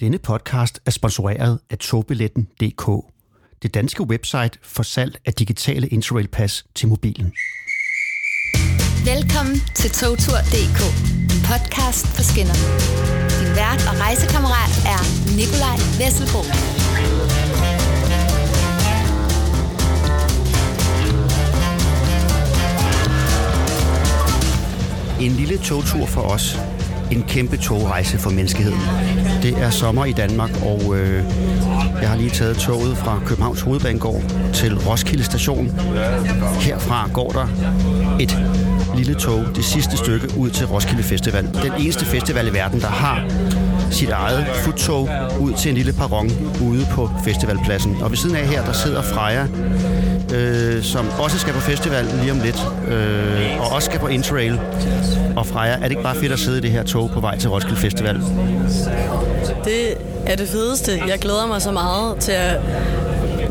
Denne podcast er sponsoreret af togbilletten.dk, det danske website for salg af digitale Interrail-pas til mobilen. Velkommen til togtur.dk, en podcast på skinner. Din vært og rejsekammerat er Nikolaj Vesselbo. En lille togtur for os. En kæmpe togrejse for menneskeheden. Det er sommer i Danmark, og øh, jeg har lige taget toget fra Københavns Hovedbanegård til Roskilde Station. Herfra går der et lille tog, det sidste stykke, ud til Roskilde Festival. Den eneste festival i verden, der har sit eget futtog ud til en lille perron ude på festivalpladsen. Og ved siden af her, der sidder Freja, øh, som også skal på festival lige om lidt, øh, og også skal på Interrail. Og Freja, er det ikke bare fedt at sidde i det her tog på vej til Roskilde Festival? Det er det fedeste. Jeg glæder mig så meget til at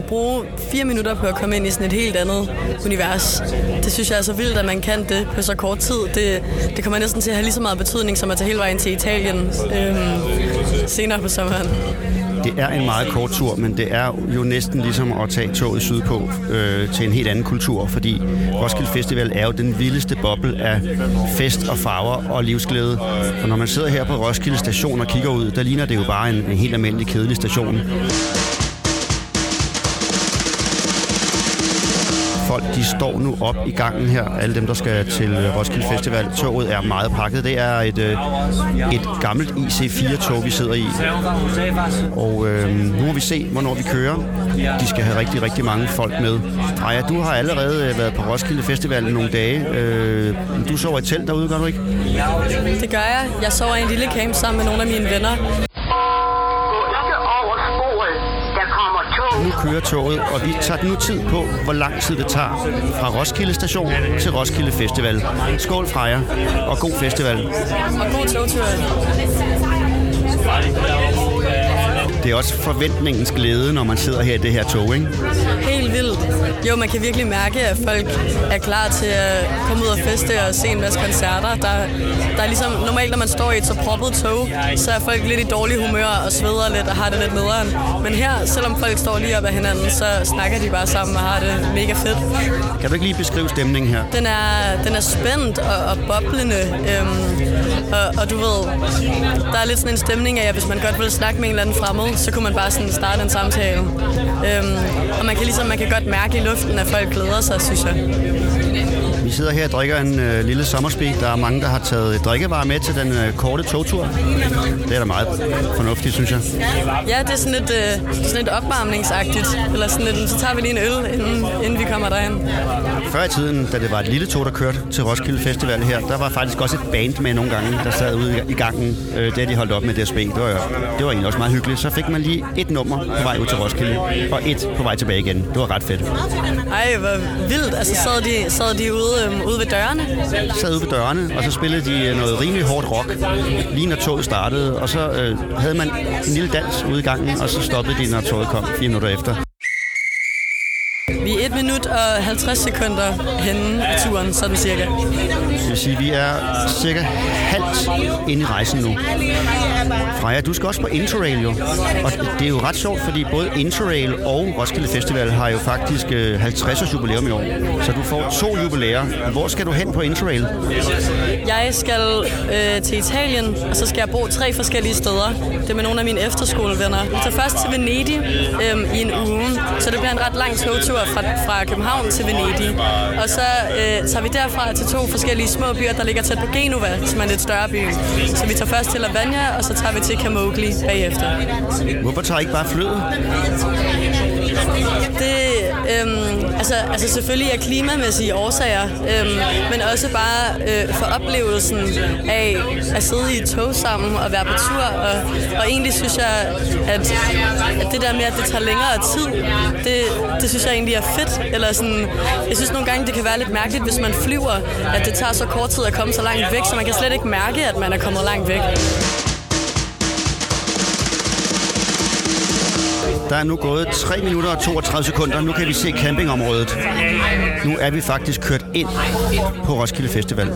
bruge fire minutter på at komme ind i sådan et helt andet univers. Det synes jeg er så vildt, at man kan det på så kort tid. Det, det kommer næsten til at have lige så meget betydning, som at tage hele vejen til Italien øhm, senere på sommeren. Det er en meget kort tur, men det er jo næsten ligesom at tage toget sydpå øh, til en helt anden kultur, fordi Roskilde Festival er jo den vildeste boble af fest og farver og livsglæde. Og når man sidder her på Roskilde Station og kigger ud, der ligner det jo bare en, en helt almindelig kedelig station. Folk de står nu op i gangen her, alle dem, der skal til Roskilde Festival. Toget er meget pakket. Det er et, øh, et gammelt IC4-tog, vi sidder i. Og øh, nu må vi se, hvornår vi kører. De skal have rigtig, rigtig mange folk med. Freja, du har allerede øh, været på Roskilde Festival nogle dage. Øh, du sover i telt derude, gør du ikke? Det gør jeg. Jeg sover i en lille camp sammen med nogle af mine venner. Nu kører toget, og vi tager nu tid på, hvor lang tid det tager fra Roskilde Station til Roskilde Festival. Skål fra jer, og god festival. Og god togtur. Det er også forventningens glæde, når man sidder her i det her tog, ikke? Helt vildt. Jo, man kan virkelig mærke, at folk er klar til at komme ud og feste og se en masse koncerter. Der, der er ligesom, normalt når man står i et så proppet tog, så er folk lidt i dårlig humør og sveder lidt og har det lidt nederen. Men her, selvom folk står lige op ad hinanden, så snakker de bare sammen og har det mega fedt. Kan du ikke lige beskrive stemningen her? Den er, den er spændt og, og boblende. Øhm, og, og du ved, der er lidt sådan en stemning af, at hvis man godt vil snakke med en eller anden fremmed, så kunne man bare sådan starte en samtale. Øhm, og man kan ligesom, man kan godt mærke i luften, at folk glæder sig, synes jeg. Vi sidder her og drikker en øh, lille sommerspeak. Der er mange, der har taget drikkevarer med til den øh, korte togtur. Det er da meget fornuftigt, synes jeg. Ja, det er sådan lidt, øh, sådan lidt opvarmningsagtigt. Eller sådan lidt, så tager vi lige en øl, inden, inden vi kommer derhen. Før i tiden, da det var et lille tog, der kørte til Roskilde Festival her, der var faktisk også et band med nogle gange, der sad ude i gangen, øh, da de holdt op med DSB. Det var, det var egentlig også meget hyggeligt. Så fik man lige et nummer på vej ud til Roskilde, og et på vej tilbage igen. Det var ret fedt. Ej, hvor vildt. Altså sad de, sad de ude, øhm, ude ved dørene? sad ude ved dørene, og så spillede de øh, noget rimelig hårdt rock, lige når toget startede. Og så øh, havde man en lille dans ude i gangen, og så stoppede de, når toget kom fire minutter efter. Vi er 1 minut og 50 sekunder henne i turen, sådan cirka. Det vil sige, at vi er cirka halvt inde i rejsen nu. Freja, du skal også på Interrail jo. Og det er jo ret sjovt, fordi både Interrail og Roskilde Festival har jo faktisk øh, 50 års jubilæum i år. Så du får to jubilæer. Hvor skal du hen på Interrail? Jeg skal øh, til Italien, og så skal jeg bo tre forskellige steder. Det er med nogle af mine efterskolevenner. Vi tager først til Venedig øh, i en uge, så det bliver en ret lang togtur fra, fra København til Venedig. Og så øh, tager vi derfra til to forskellige små byer, der ligger tæt på Genova, som er en lidt større by. Så vi tager først til Lavagna, og så tager vi til Camogli bagefter. Hvorfor tager I ikke bare flyet? Det, øhm, altså, altså selvfølgelig af klimamæssige årsager, øhm, men også bare øh, for oplevelsen af at sidde i et tog sammen og være på tur. Og, og egentlig synes jeg, at, at det der med, at det tager længere tid, det, det synes jeg egentlig er fedt. Eller sådan, jeg synes nogle gange, det kan være lidt mærkeligt, hvis man flyver, at det tager så kort tid at komme så langt væk, så man kan slet ikke mærke, at man er kommet langt væk. Der er nu gået 3 minutter og 32 sekunder. Nu kan vi se campingområdet. Nu er vi faktisk kørt ind på Roskilde Festival.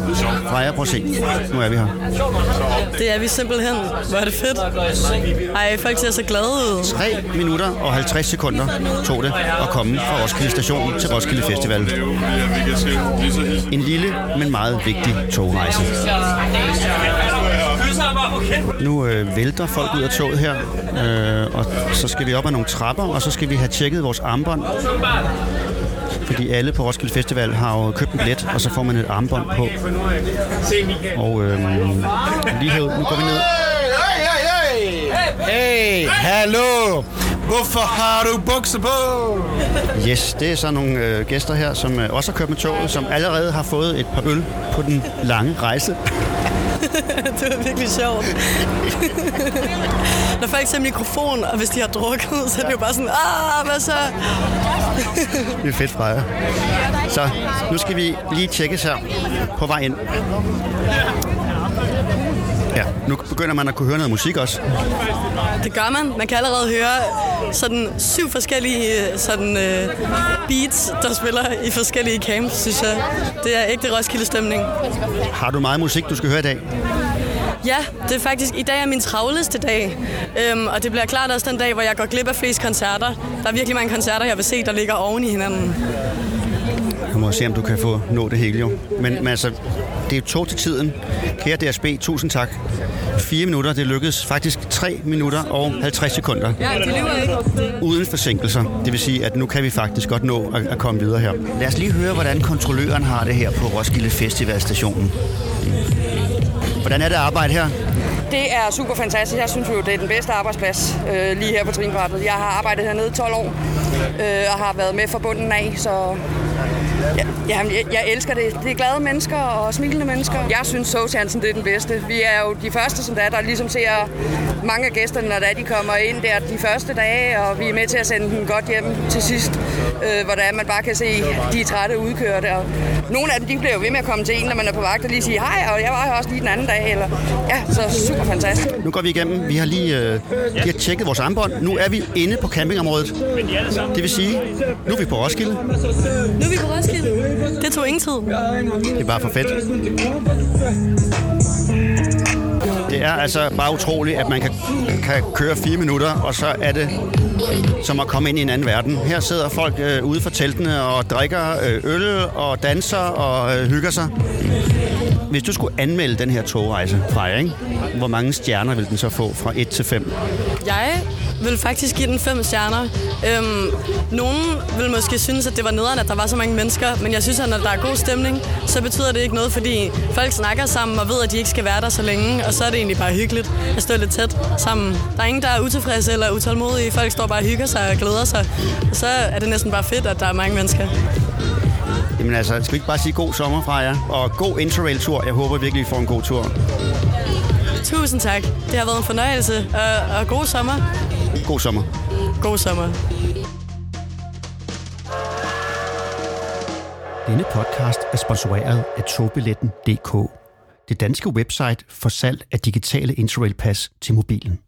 Freja, prøv at se. Nu er vi her. Det er vi simpelthen. Hvor er det fedt. Ej, folk ser så glade ud. 3 minutter og 50 sekunder tog det at komme fra Roskilde Station til Roskilde Festival. En lille, men meget vigtig togrejse. Nu øh, vælter folk ud af toget her, øh, og så skal vi op ad nogle trapper, og så skal vi have tjekket vores armbånd. Fordi alle på Roskilde Festival har jo købt en billet, og så får man et armbånd på. Og øh, lige herud, nu går vi ned. Hey, hallo! Hvorfor har du bukser på? Yes, det er så nogle øh, gæster her, som øh, også har kørt med toget, som allerede har fået et par øl på den lange rejse. det var virkelig sjovt. Når folk ser mikrofon, og hvis de har drukket, så er det jo bare sådan, ah, hvad så? Det er fedt Freja. Så nu skal vi lige tjekke her på vej ind. Ja, nu begynder man at kunne høre noget musik også. Det gør man. Man kan allerede høre sådan syv forskellige sådan, uh, beats, der spiller i forskellige camps, synes jeg. Det er ægte Roskilde-stemning. Har du meget musik, du skal høre i dag? Ja, det er faktisk, i dag er min travleste dag, øhm, og det bliver klart også den dag, hvor jeg går glip af flest koncerter. Der er virkelig mange koncerter, jeg vil se, der ligger oven i hinanden. Jeg må se, om du kan få nå det hele jo. Men, men altså, det er jo tog til tiden. Kære DSB, tusind tak. Fire minutter, det lykkedes faktisk 3 minutter og 50 sekunder. Ja, ikke. Uden forsinkelser. Det vil sige, at nu kan vi faktisk godt nå at, at komme videre her. Lad os lige høre, hvordan kontrolløren har det her på Roskilde Festivalstationen. Hvordan er det at arbejde her? Det er super fantastisk. Jeg synes jo, det er den bedste arbejdsplads øh, lige her på Trinbrættet. Jeg har arbejdet hernede i 12 år øh, og har været med fra bunden af, så ja, jamen, jeg, jeg elsker det. Det er glade mennesker og smilende mennesker. Jeg synes, Sovchansen det er den bedste. Vi er jo de første, som der, der ligesom ser mange af gæsterne, når de kommer ind der de første dage, og vi er med til at sende dem godt hjem til sidst, øh, hvor der er, man bare kan se, de er trætte udkørte. Og nogle af dem, de bliver jo ved med at komme til en, når man er på vagt og lige sige hej, og jeg var her også lige den anden dag. Eller, ja, så super fantastisk. Nu går vi igennem. Vi har lige øh, de har tjekket vores armbånd. Nu er vi inde på campingområdet. Det vil sige, nu er vi på Roskilde. Nu er vi på Roskilde. Det tog ingen tid. Det er bare for fedt. Det er altså bare utroligt, at man kan, kan køre fire minutter, og så er det som at komme ind i en anden verden. Her sidder folk øh, ude for teltene og drikker øh, øl og danser og øh, hygger sig. Hvis du skulle anmelde den her togrejse fra ikke? hvor mange stjerner vil den så få fra 1 til 5? Jeg vil faktisk give den fem stjerner. Øhm, nogen vil måske synes, at det var nederen, at der var så mange mennesker, men jeg synes, at når der er god stemning, så betyder det ikke noget, fordi folk snakker sammen og ved, at de ikke skal være der så længe, og så er det egentlig bare hyggeligt at stå lidt tæt sammen. Der er ingen, der er utilfredse eller utålmodige. Folk står bare og hygger sig og glæder sig. Og så er det næsten bare fedt, at der er mange mennesker. Jamen altså, skal vi ikke bare sige god sommer fra jer? Og god interrail-tur. Jeg håber virkelig, I får en god tur. Tusind tak. Det har været en fornøjelse, og, og god sommer. God sommer. God sommer. Denne podcast er sponsoreret af togbilletten.dk, det danske website for salg af digitale Interrail-pas til mobilen.